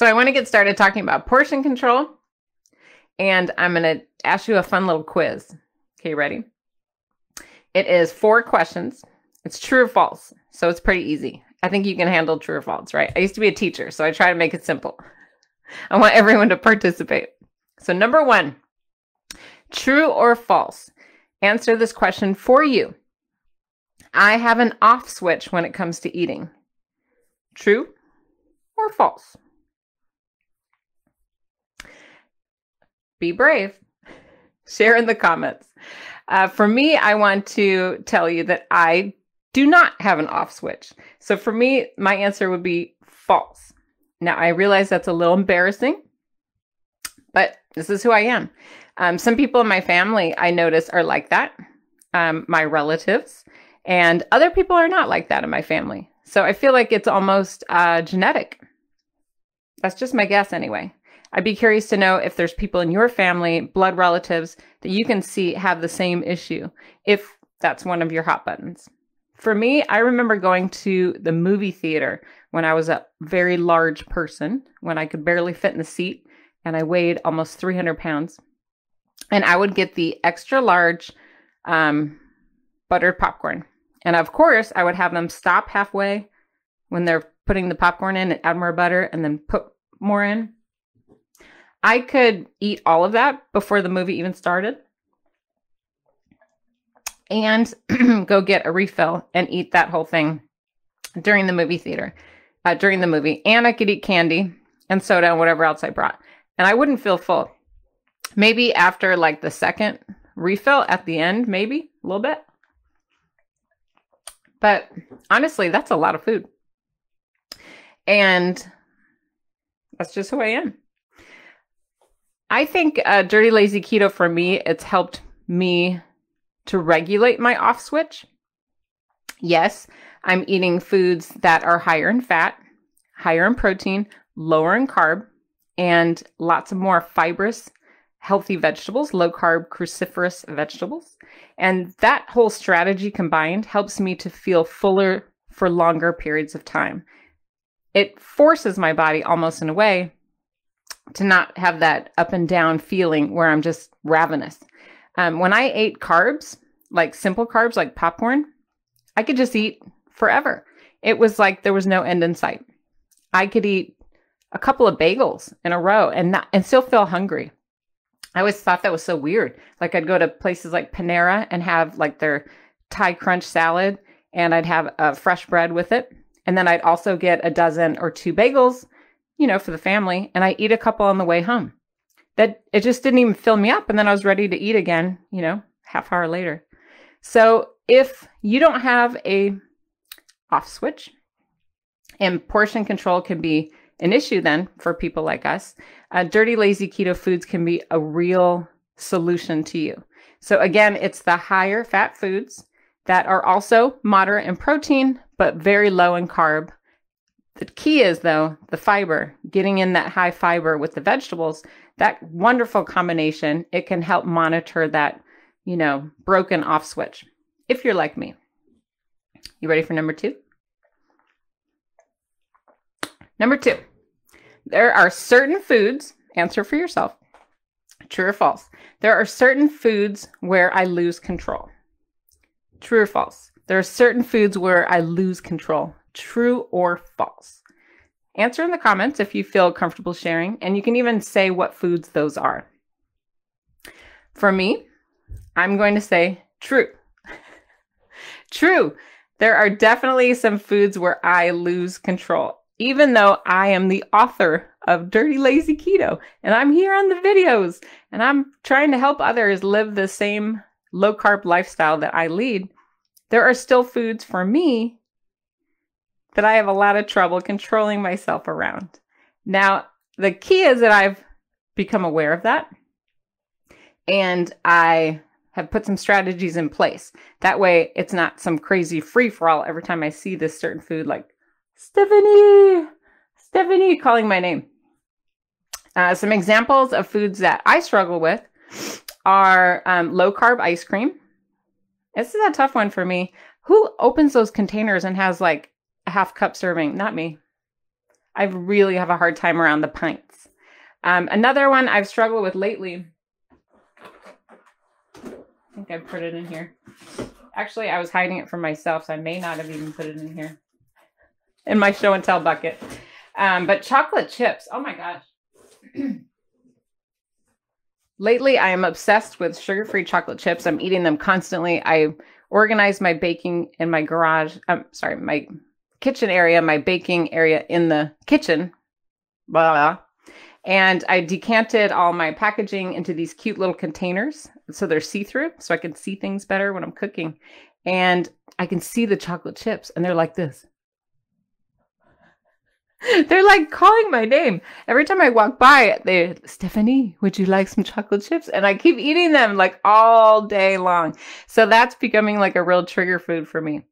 So I want to get started talking about portion control. And I'm going to ask you a fun little quiz. Okay, ready? It is four questions. It's true or false. So it's pretty easy. I think you can handle true or false, right? I used to be a teacher, so I try to make it simple. I want everyone to participate. So, number one, true or false? Answer this question for you. I have an off switch when it comes to eating. True or false? Be brave. Share in the comments. Uh, for me, I want to tell you that I do not have an off switch. So for me, my answer would be false. Now, I realize that's a little embarrassing, but this is who I am. Um, some people in my family I notice are like that, um, my relatives, and other people are not like that in my family. So I feel like it's almost uh, genetic. That's just my guess anyway. I'd be curious to know if there's people in your family, blood relatives, that you can see have the same issue, if that's one of your hot buttons. For me, I remember going to the movie theater when I was a very large person, when I could barely fit in the seat, and I weighed almost 300 pounds. And I would get the extra large um, buttered popcorn. And of course, I would have them stop halfway when they're putting the popcorn in and add more butter and then put more in. I could eat all of that before the movie even started and go get a refill and eat that whole thing during the movie theater, uh, during the movie. And I could eat candy and soda and whatever else I brought. And I wouldn't feel full. Maybe after like the second refill at the end, maybe a little bit. But honestly, that's a lot of food. And that's just who I am. I think uh, Dirty Lazy Keto for me, it's helped me to regulate my off switch. Yes, I'm eating foods that are higher in fat, higher in protein, lower in carb, and lots of more fibrous, healthy vegetables, low carb, cruciferous vegetables. And that whole strategy combined helps me to feel fuller for longer periods of time. It forces my body almost in a way to not have that up and down feeling where I'm just ravenous. Um, when I ate carbs, like simple carbs, like popcorn, I could just eat forever. It was like there was no end in sight. I could eat a couple of bagels in a row and not and still feel hungry. I always thought that was so weird. Like I'd go to places like Panera and have like their Thai crunch salad and I'd have a fresh bread with it. And then I'd also get a dozen or two bagels you know, for the family, and I eat a couple on the way home. That it just didn't even fill me up. And then I was ready to eat again, you know, half hour later. So if you don't have a off switch, and portion control can be an issue then for people like us, uh, dirty, lazy keto foods can be a real solution to you. So again, it's the higher fat foods that are also moderate in protein, but very low in carb the key is, though, the fiber, getting in that high fiber with the vegetables, that wonderful combination, it can help monitor that, you know, broken off switch if you're like me. You ready for number two? Number two, there are certain foods, answer for yourself, true or false. There are certain foods where I lose control. True or false? There are certain foods where I lose control true or false. Answer in the comments if you feel comfortable sharing, and you can even say what foods those are. For me, I'm going to say true. true. There are definitely some foods where I lose control, even though I am the author of Dirty Lazy Keto and I'm here on the videos and I'm trying to help others live the same low carb lifestyle that I lead. There are still foods for me that I have a lot of trouble controlling myself around. Now, the key is that I've become aware of that and I have put some strategies in place. That way, it's not some crazy free for all every time I see this certain food, like Stephanie, Stephanie calling my name. Uh, some examples of foods that I struggle with are um, low carb ice cream. This is a tough one for me. Who opens those containers and has like half cup serving? Not me. I really have a hard time around the pints. Um, another one I've struggled with lately I think I put it in here. Actually, I was hiding it from myself, so I may not have even put it in here. In my show and tell bucket. Um, but chocolate chips, oh my gosh. Lately, I am obsessed with sugar-free chocolate chips. I'm eating them constantly. I organize my baking in my garage. I'm um, sorry, my kitchen area, my baking area in the kitchen. Blah, blah. And I decanted all my packaging into these cute little containers so they're see through, so I can see things better when I'm cooking. And I can see the chocolate chips, and they're like this. They're like calling my name. Every time I walk by, they Stephanie, would you like some chocolate chips? And I keep eating them like all day long. So that's becoming like a real trigger food for me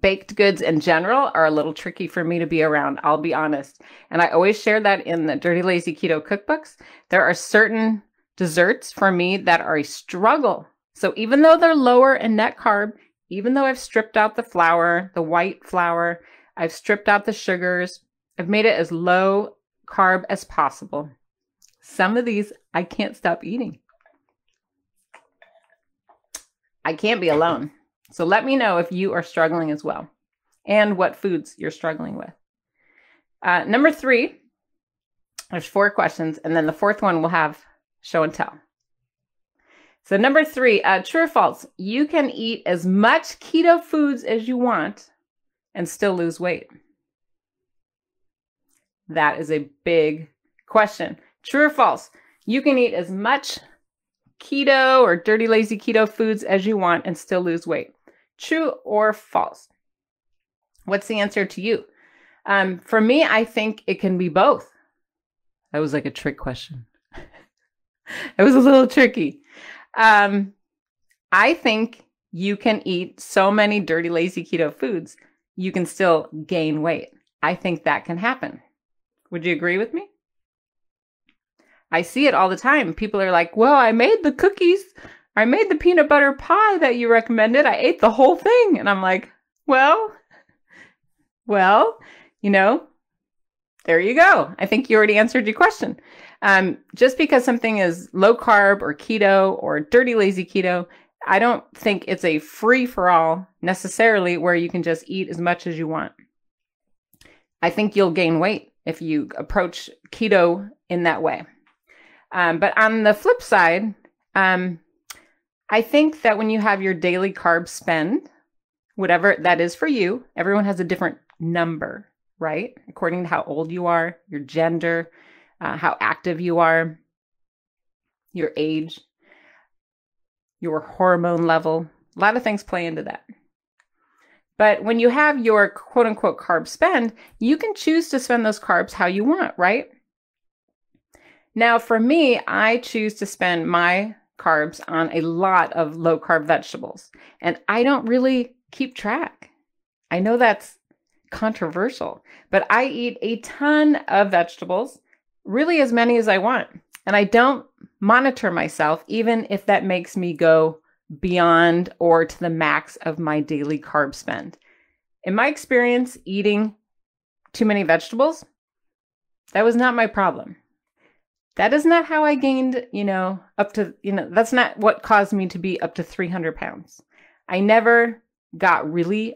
baked goods in general are a little tricky for me to be around, I'll be honest. And I always share that in the Dirty Lazy Keto cookbooks. There are certain desserts for me that are a struggle. So even though they're lower in net carb, even though I've stripped out the flour, the white flour, I've stripped out the sugars, I've made it as low carb as possible. Some of these I can't stop eating. I can't be alone. So let me know if you are struggling as well and what foods you're struggling with. Uh, number three, there's four questions, and then the fourth one will have show and tell. So, number three, uh, true or false, you can eat as much keto foods as you want and still lose weight. That is a big question. True or false, you can eat as much keto or dirty, lazy keto foods as you want and still lose weight. True or false? What's the answer to you? Um, for me, I think it can be both. That was like a trick question. it was a little tricky. Um, I think you can eat so many dirty, lazy keto foods, you can still gain weight. I think that can happen. Would you agree with me? I see it all the time. People are like, well, I made the cookies I made the peanut butter pie that you recommended. I ate the whole thing. And I'm like, well, well, you know, there you go. I think you already answered your question. Um, just because something is low carb or keto or dirty, lazy keto, I don't think it's a free for all necessarily where you can just eat as much as you want. I think you'll gain weight if you approach keto in that way. Um, but on the flip side, um, I think that when you have your daily carb spend, whatever that is for you, everyone has a different number, right? According to how old you are, your gender, uh, how active you are, your age, your hormone level. A lot of things play into that. But when you have your quote unquote carb spend, you can choose to spend those carbs how you want, right? Now, for me, I choose to spend my carbs on a lot of low carb vegetables. And I don't really keep track. I know that's controversial, but I eat a ton of vegetables, really as many as I want. And I don't monitor myself, even if that makes me go beyond or to the max of my daily carb spend. In my experience, eating too many vegetables, that was not my problem that is not how I gained, you know, up to, you know, that's not what caused me to be up to 300 pounds. I never got really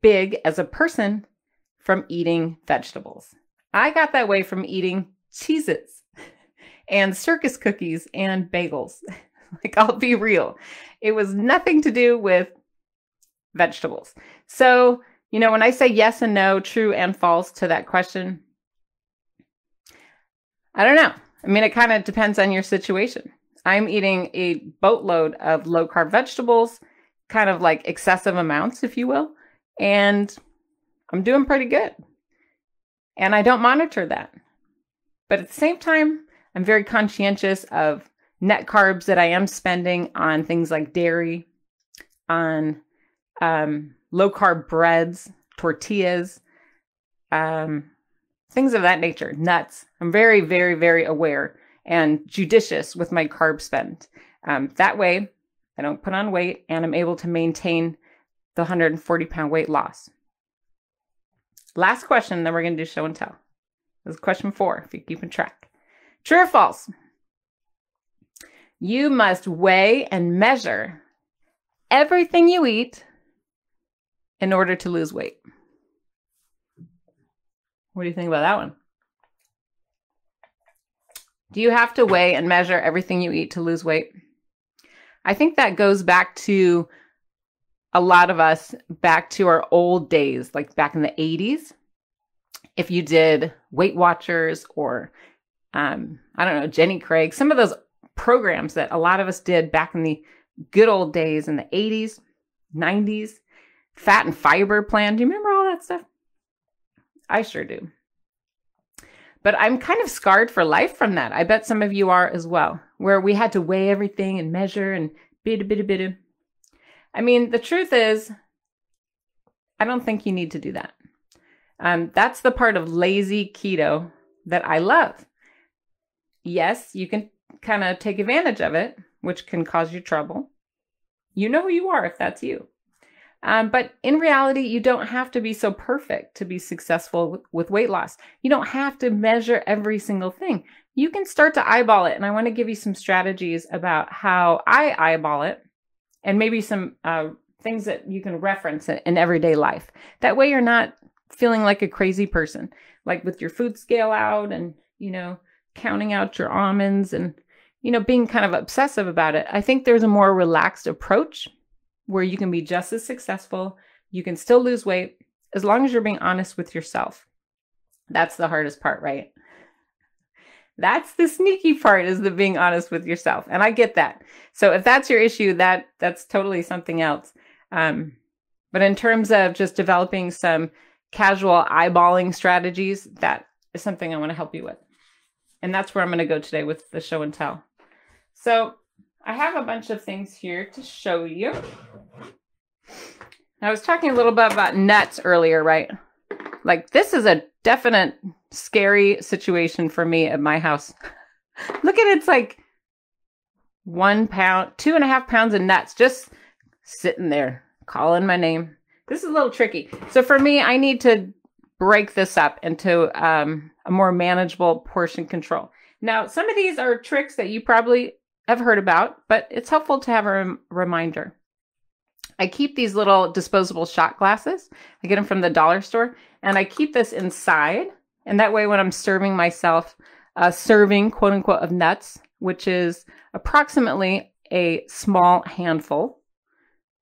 big as a person from eating vegetables. I got that way from eating Cheez-Its and circus cookies and bagels. like, I'll be real. It was nothing to do with vegetables. So, you know, when I say yes and no, true and false to that question, I don't know. I mean, it kind of depends on your situation. I'm eating a boatload of low carb vegetables, kind of like excessive amounts, if you will, and I'm doing pretty good. And I don't monitor that. But at the same time, I'm very conscientious of net carbs that I am spending on things like dairy, on um, low carb breads, tortillas, um, things of that nature, nuts. I'm very, very, very aware and judicious with my carb spend. Um, that way, I don't put on weight and I'm able to maintain the 140 pound weight loss. Last question, then we're going to do show and tell. This is question four, if you're keeping track. True or false? You must weigh and measure everything you eat in order to lose weight. What do you think about that one? Do you have to weigh and measure everything you eat to lose weight? I think that goes back to a lot of us back to our old days, like back in the 80s. If you did Weight Watchers or, um, I don't know, Jenny Craig, some of those programs that a lot of us did back in the good old days in the 80s, 90s, fat and fiber plan. Do you remember all that stuff? I sure do. But I'm kind of scarred for life from that. I bet some of you are as well, where we had to weigh everything and measure and bit a bit a bit. I mean, the truth is, I don't think you need to do that. Um, that's the part of lazy keto that I love. Yes, you can kind of take advantage of it, which can cause you trouble. You know who you are if that's you. Um, but in reality, you don't have to be so perfect to be successful with, weight loss. You don't have to measure every single thing. You can start to eyeball it. And I want to give you some strategies about how I eyeball it and maybe some uh, things that you can reference in everyday life. That way, you're not feeling like a crazy person, like with your food scale out and, you know, counting out your almonds and, you know, being kind of obsessive about it. I think there's a more relaxed approach where you can be just as successful. You can still lose weight as long as you're being honest with yourself. That's the hardest part, right? That's the sneaky part is the being honest with yourself. And I get that. So if that's your issue, that that's totally something else. Um, but in terms of just developing some casual eyeballing strategies, that is something I want to help you with. And that's where I'm going to go today with the show and tell. So I have a bunch of things here to show you. I was talking a little bit about nuts earlier, right? Like this is a definite scary situation for me at my house. Look at it, it's like one pound, two and a half pounds of nuts just sitting there calling my name. This is a little tricky. So for me, I need to break this up into um, a more manageable portion control. Now, some of these are tricks that you probably have heard about, but it's helpful to have a rem- reminder. I keep these little disposable shot glasses. I get them from the dollar store, and I keep this inside. And that way, when I'm serving myself a serving, quote unquote, of nuts, which is approximately a small handful,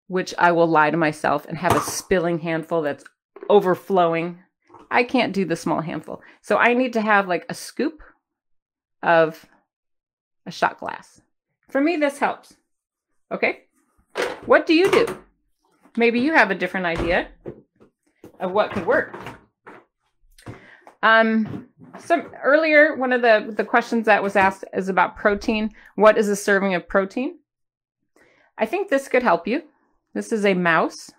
which I will lie to myself and have a spilling handful that's overflowing. I can't do the small handful. So I need to have like a scoop of a shot glass. For me, this helps. Okay? What do you do? Maybe you have a different idea of what could work. Um, some earlier, one of the, the questions that was asked is about protein. What is a serving of protein? I think this could help you. This is a mouse,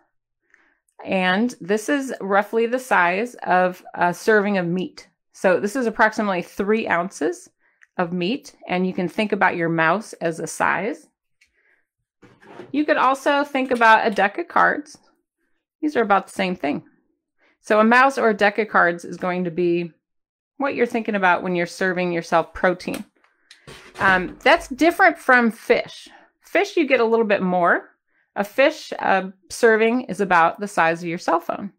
and this is roughly the size of a serving of meat. So this is approximately three ounces of meat, and you can think about your mouse as a size. You could also think about a deck of cards. These are about the same thing. So a mouse or a deck of cards is going to be what you're thinking about when you're serving yourself protein. Um, that's different from fish. Fish, you get a little bit more. A fish uh, serving is about the size of your cell phone.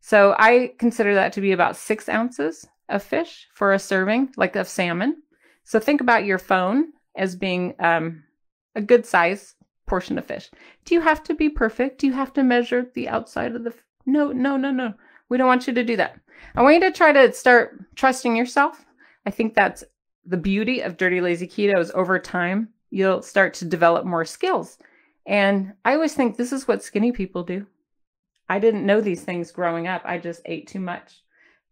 So I consider that to be about six ounces of fish for a serving, like of salmon. So think about your phone as being um, a good size portion of fish. Do you have to be perfect? Do you have to measure the outside of the? F- no, no, no, no. We don't want you to do that. I want you to try to start trusting yourself. I think that's the beauty of Dirty Lazy Keto is over time you'll start to develop more skills. And I always think this is what skinny people do. I didn't know these things growing up. I just ate too much.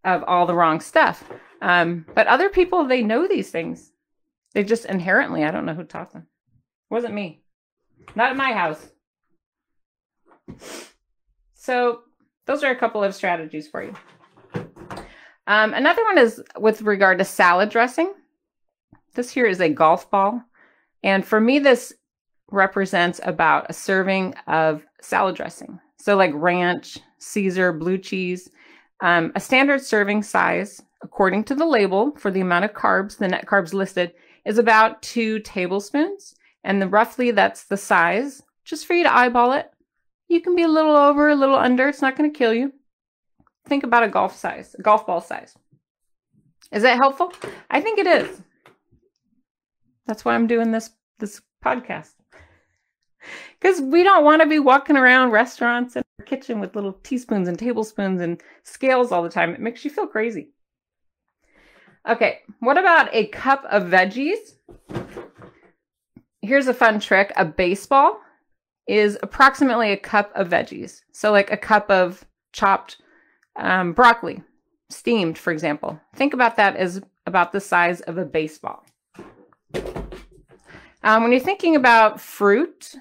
Of all the wrong stuff. Um, but other people, they know these things. They just inherently, I don't know who taught them. It wasn't me. Not at my house. So those are a couple of strategies for you. Um, another one is with regard to salad dressing. This here is a golf ball. And for me, this represents about a serving of salad dressing. So, like ranch, Caesar, blue cheese, um, a standard serving size, according to the label for the amount of carbs, the net carbs listed, is about two tablespoons. And the, roughly that's the size, just for you to eyeball it. You can be a little over, a little under. It's not going to kill you. Think about a golf size, a golf ball size. Is that helpful? I think it is. That's why I'm doing this this podcast. Because we don't want to be walking around restaurants and kitchen with little teaspoons and tablespoons and scales all the time. It makes you feel crazy. Okay, what about a cup of veggies? Here's a fun trick. A baseball is approximately a cup of veggies. So like a cup of chopped um, broccoli, steamed, for example. Think about that as about the size of a baseball. Um, when you're thinking about fruit,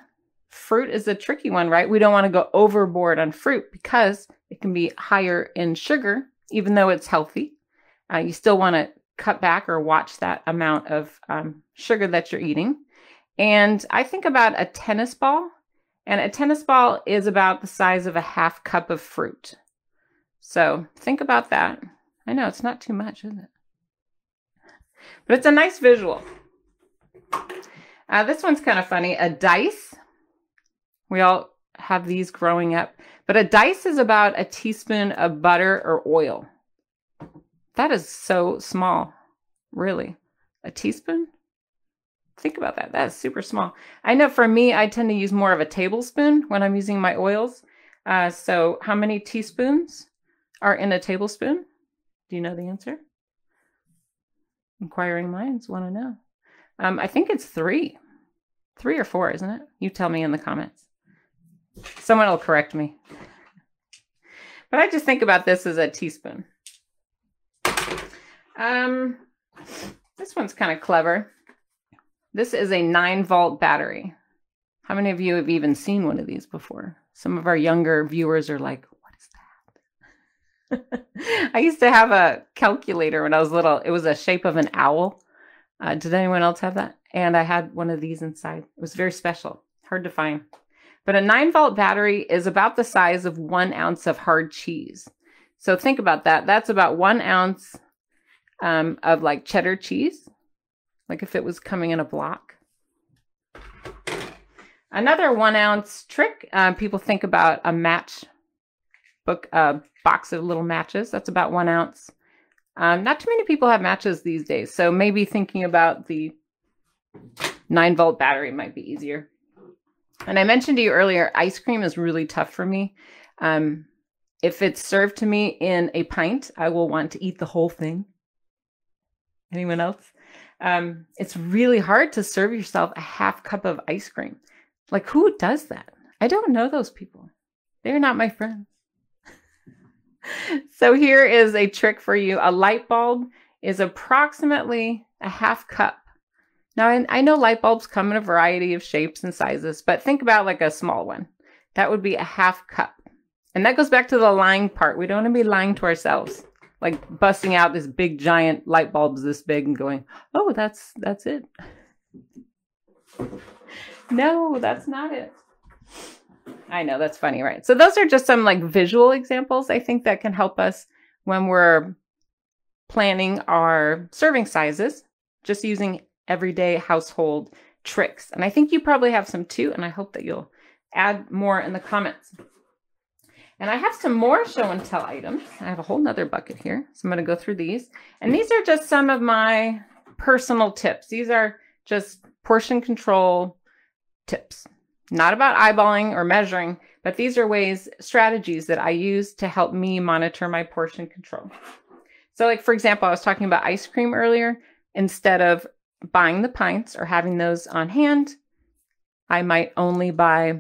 fruit is a tricky one, right? We don't want to go overboard on fruit because it can be higher in sugar, even though it's healthy. Uh, you still want to cut back or watch that amount of um, sugar that you're eating. And I think about a tennis ball, and a tennis ball is about the size of a half cup of fruit. So think about that. I know it's not too much, is it? But it's a nice visual. Uh, this one's kind of funny. A dice. We all have these growing up, but a dice is about a teaspoon of butter or oil. That is so small, really. A teaspoon? Think about that. That's super small. I know for me, I tend to use more of a tablespoon when I'm using my oils. Uh, so, how many teaspoons are in a tablespoon? Do you know the answer? Inquiring minds want to know. Um, I think it's three. Three or four, isn't it? You tell me in the comments. Someone will correct me. But I just think about this as a teaspoon. Um, this one's kind of clever. This is a 9 volt battery. How many of you have even seen one of these before? Some of our younger viewers are like, what is that? I used to have a calculator when I was little. It was a shape of an owl. Uh, did anyone else have that? And I had one of these inside. It was very special, hard to find. But a 9 volt battery is about the size of one ounce of hard cheese. So think about that. That's about one ounce um, of like cheddar cheese, like if it was coming in a block. Another one ounce trick, uh, people think about a match book, a box of little matches. That's about one ounce. Um, not too many people have matches these days, so maybe thinking about the 9 volt battery might be easier. And I mentioned to you earlier, ice cream is really tough for me. Um, if it's served to me in a pint, I will want to eat the whole thing. Anyone else? Um, it's really hard to serve yourself a half cup of ice cream. Like, who does that? I don't know those people. They're not my friends. so, here is a trick for you a light bulb is approximately a half cup. Now, I, know light bulbs come in a variety of shapes and sizes, but think about like a small one. That would be a half cup. And that goes back to the lying part. We don't want to be lying to ourselves like busting out this big giant light bulbs this big and going, "Oh, that's that's it." no, that's not it. I know that's funny, right? So those are just some like visual examples I think that can help us when we're planning our serving sizes, just using everyday household tricks. And I think you probably have some too, and I hope that you'll add more in the comments. And I have some more show and tell items. I have a whole nother bucket here. So I'm going to go through these. And these are just some of my personal tips. These are just portion control tips. Not about eyeballing or measuring, but these are ways, strategies that I use to help me monitor my portion control. So, like for example, I was talking about ice cream earlier. Instead of buying the pints or having those on hand, I might only buy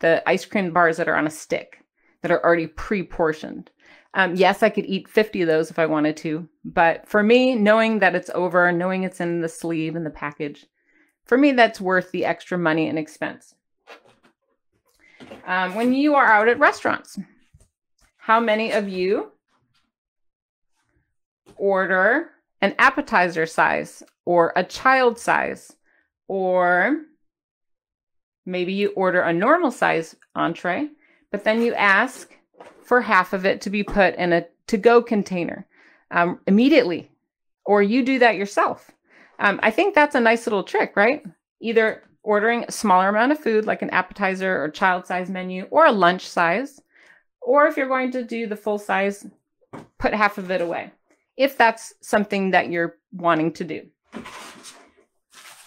the ice cream bars that are on a stick that are already pre-portioned. Um, yes, I could eat 50 of those if I wanted to. But for me, knowing that it's over, knowing it's in the sleeve and the package, for me, that's worth the extra money and expense. Um, when you are out at restaurants, how many of you order an appetizer size or a child size or maybe you order a normal size entree, but then you ask for half of it to be put in a to go container um, immediately, or you do that yourself. Um, I think that's a nice little trick, right? Either ordering a smaller amount of food, like an appetizer or child size menu, or a lunch size, or if you're going to do the full size, put half of it away, if that's something that you're wanting to do.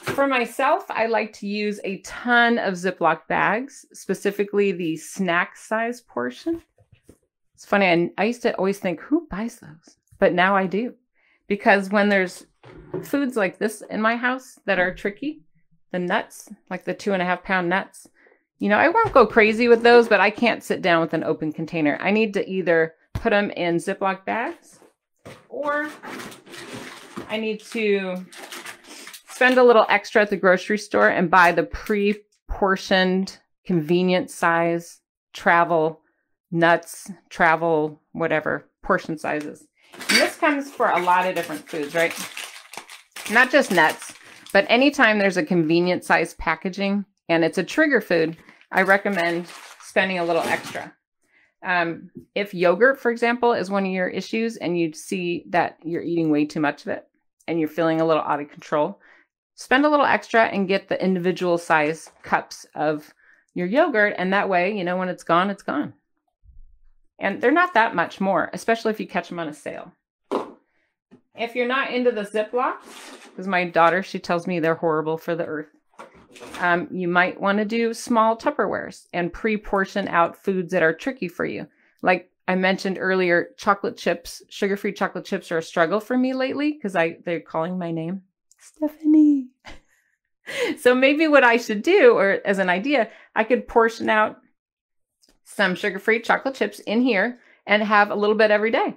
For myself, I like to use a ton of Ziploc bags, specifically the snack size portion. It's funny, I, I used to always think, who buys those? But now I do. Because when there's foods like this in my house that are tricky, the nuts, like the two and a half pound nuts, you know, I won't go crazy with those, but I can't sit down with an open container. I need to either put them in Ziploc bags or I need to spend a little extra at the grocery store and buy the pre portioned, convenient size travel nuts, travel, whatever, portion sizes. And this comes for a lot of different foods, right? Not just nuts, but anytime there's a convenient size packaging and it's a trigger food, I recommend spending a little extra. Um, if yogurt, for example, is one of your issues and you see that you're eating way too much of it and you're feeling a little out of control, spend a little extra and get the individual size cups of your yogurt. And that way, you know, when it's gone, it's gone. And they're not that much more, especially if you catch them on a sale. If you're not into the Ziplocs, because my daughter, she tells me they're horrible for the earth, um, you might want to do small Tupperwares and pre-portion out foods that are tricky for you. Like I mentioned earlier, chocolate chips, sugar-free chocolate chips are a struggle for me lately because I they're calling my name, Stephanie. so maybe what I should do, or as an idea, I could portion out some sugar-free chocolate chips in here and have a little bit every day.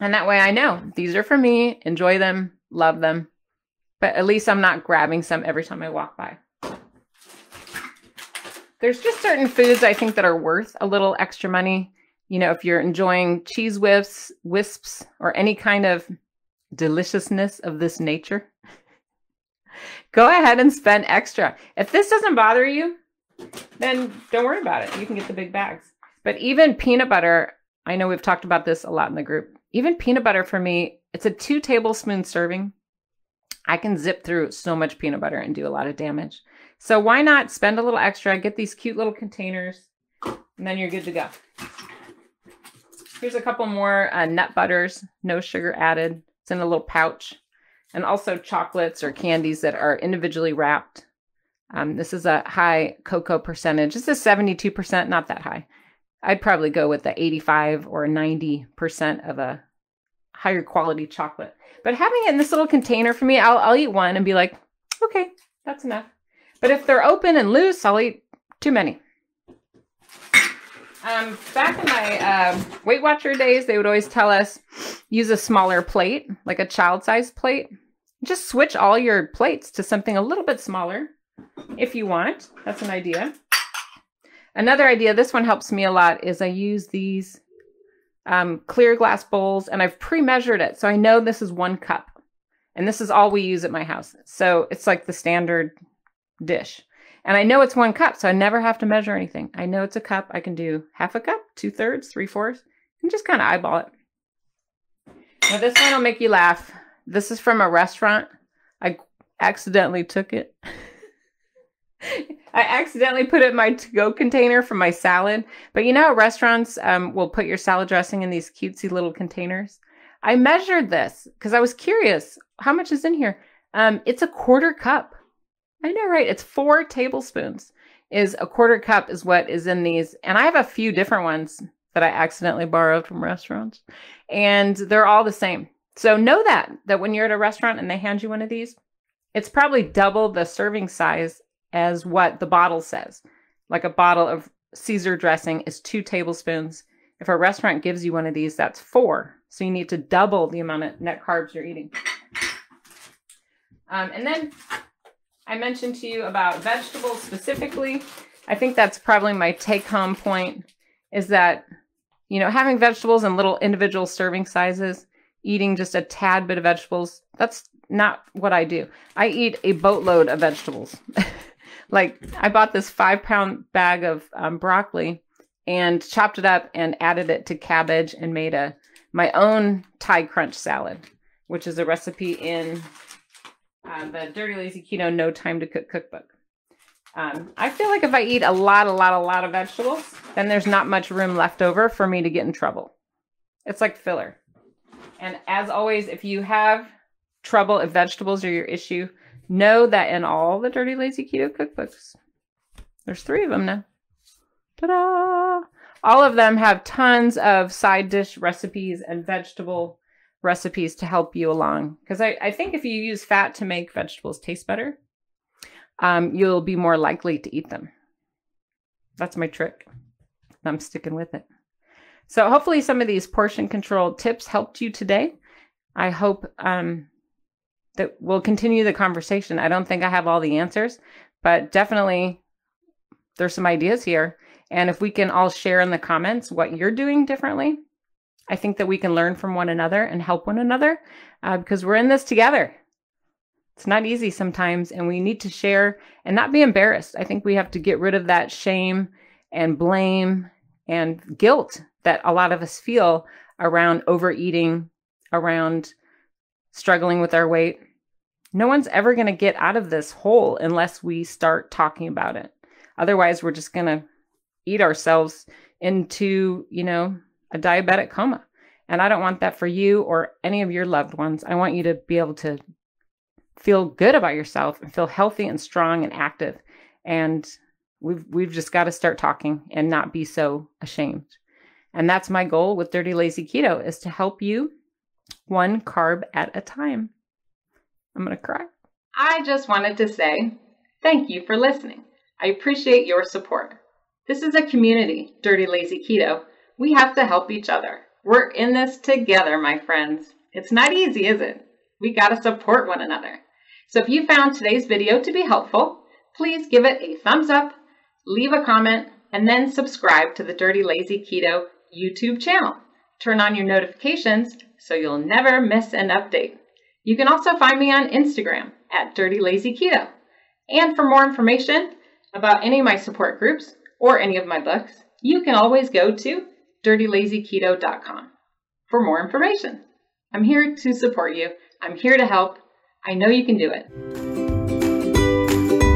And that way I know these are for me, enjoy them, love them, but at least I'm not grabbing some every time I walk by. There's just certain foods I think that are worth a little extra money. You know, if you're enjoying cheese whips, wisps, or any kind of deliciousness of this nature, go ahead and spend extra. If this doesn't bother you, then don't worry about it. You can get the big bags. But even peanut butter, I know we've talked about this a lot in the group. Even peanut butter for me, it's a two tablespoon serving. I can zip through so much peanut butter and do a lot of damage. So why not spend a little extra, get these cute little containers, and then you're good to go. Here's a couple more uh, nut butters, no sugar added. It's in a little pouch. And also chocolates or candies that are individually wrapped. Um, this is a high cocoa percentage. This is 72%, not that high. I'd probably go with the 85 or 90% of a higher quality chocolate. But having it in this little container for me, I'll, I'll eat one and be like, okay, that's enough. But if they're open and loose, I'll eat too many. Um, back in my uh, Weight Watcher days, they would always tell us use a smaller plate, like a child-sized plate. Just switch all your plates to something a little bit smaller if you want. That's an idea. Another idea, this one helps me a lot, is I use these um, clear glass bowls and I've pre-measured it. So I know this is one cup and this is all we use at my house. So it's like the standard dish. And I know it's one cup, so I never have to measure anything. I know it's a cup. I can do half a cup, two thirds, three fourths, and just kind of eyeball it. Now this one will make you laugh. This is from a restaurant. I accidentally took it. I accidentally put it in my to-go container for my salad. But you know, restaurants um, will put your salad dressing in these cutesy little containers. I measured this because I was curious. How much is in here? Um, it's a quarter cup. I know, right? It's four tablespoons. Is a quarter cup is what is in these, and I have a few different ones that I accidentally borrowed from restaurants, and they're all the same. So know that that when you're at a restaurant and they hand you one of these, it's probably double the serving size as what the bottle says. Like a bottle of Caesar dressing is two tablespoons. If a restaurant gives you one of these, that's four. So you need to double the amount of net carbs you're eating. Um, and then I mentioned to you about vegetables specifically. I think that's probably my take home point is that, you know, having vegetables in little individual serving sizes, eating just a tad bit of vegetables, that's not what I do. I eat a boatload of vegetables. like I bought this five pound bag of um, broccoli and chopped it up and added it to cabbage and made a my own Thai crunch salad, which is a recipe in uh, the Dirty Lazy Keto No Time to Cook cookbook. Um, I feel like if I eat a lot, a lot, a lot of vegetables, then there's not much room left over for me to get in trouble. It's like filler. And as always, if you have trouble, if vegetables are your issue, know that in all the Dirty Lazy Keto cookbooks, there's three of them now. Ta-da! All of them have tons of side dish recipes and vegetable recipes to help you along. Because I, I think if you use fat to make vegetables taste better, um, you'll be more likely to eat them. That's my trick. I'm sticking with it. So hopefully some of these portion control tips helped you today. I hope um, that we'll continue the conversation. I don't think I have all the answers, but definitely there's some ideas here. And if we can all share in the comments what you're doing differently, I think that we can learn from one another and help one another uh, because we're in this together. It's not easy sometimes, and we need to share and not be embarrassed. I think we have to get rid of that shame and blame and guilt that a lot of us feel around overeating, around struggling with our weight. No one's ever going to get out of this hole unless we start talking about it. Otherwise, we're just going to eat ourselves into, you know, a diabetic coma. And I don't want that for you or any of your loved ones. I want you to be able to feel good about yourself and feel healthy and strong and active. And we've we've just got to start talking and not be so ashamed. And that's my goal with Dirty Lazy Keto is to help you one carb at a time. I'm going to cry. I just wanted to say thank you for listening. I appreciate your support. This is a community, Dirty Lazy Keto. We have to help each other. We're in this together, my friends. It's not easy, is it? We got to support one another. So if you found today's video to be helpful, please give it a thumbs up, leave a comment, and then subscribe to the Dirty Lazy Keto YouTube channel. Turn on your notifications so you'll never miss an update. You can also find me on Instagram at Dirty Lazy Keto. And for more information about any of my support groups or any of my books, you can always go to dirtylazyketo.com for more information. I'm here to support you. I'm here to help. I know you can do it.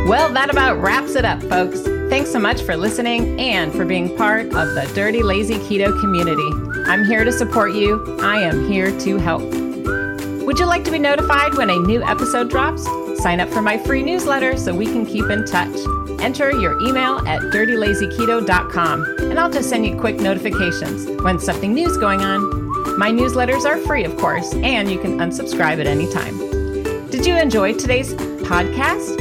Well, that about wraps it up, folks. Thanks so much for listening and for being part of the Dirty Lazy Keto community. I'm here to support you. I am here to help. Would you like to be notified when a new episode drops? Sign up for my free newsletter so we can keep in touch. Enter your email at dirtylazyketo.com and I'll just send you quick notifications when something new is going on. My newsletters are free, of course, and you can unsubscribe at any time. Did you enjoy today's podcast?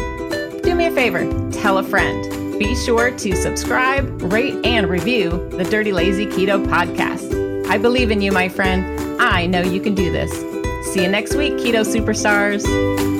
Do me a favor, tell a friend. Be sure to subscribe, rate, and review the Dirty Lazy Keto podcast. I believe in you, my friend. I know you can do this. See you next week, Keto Superstars.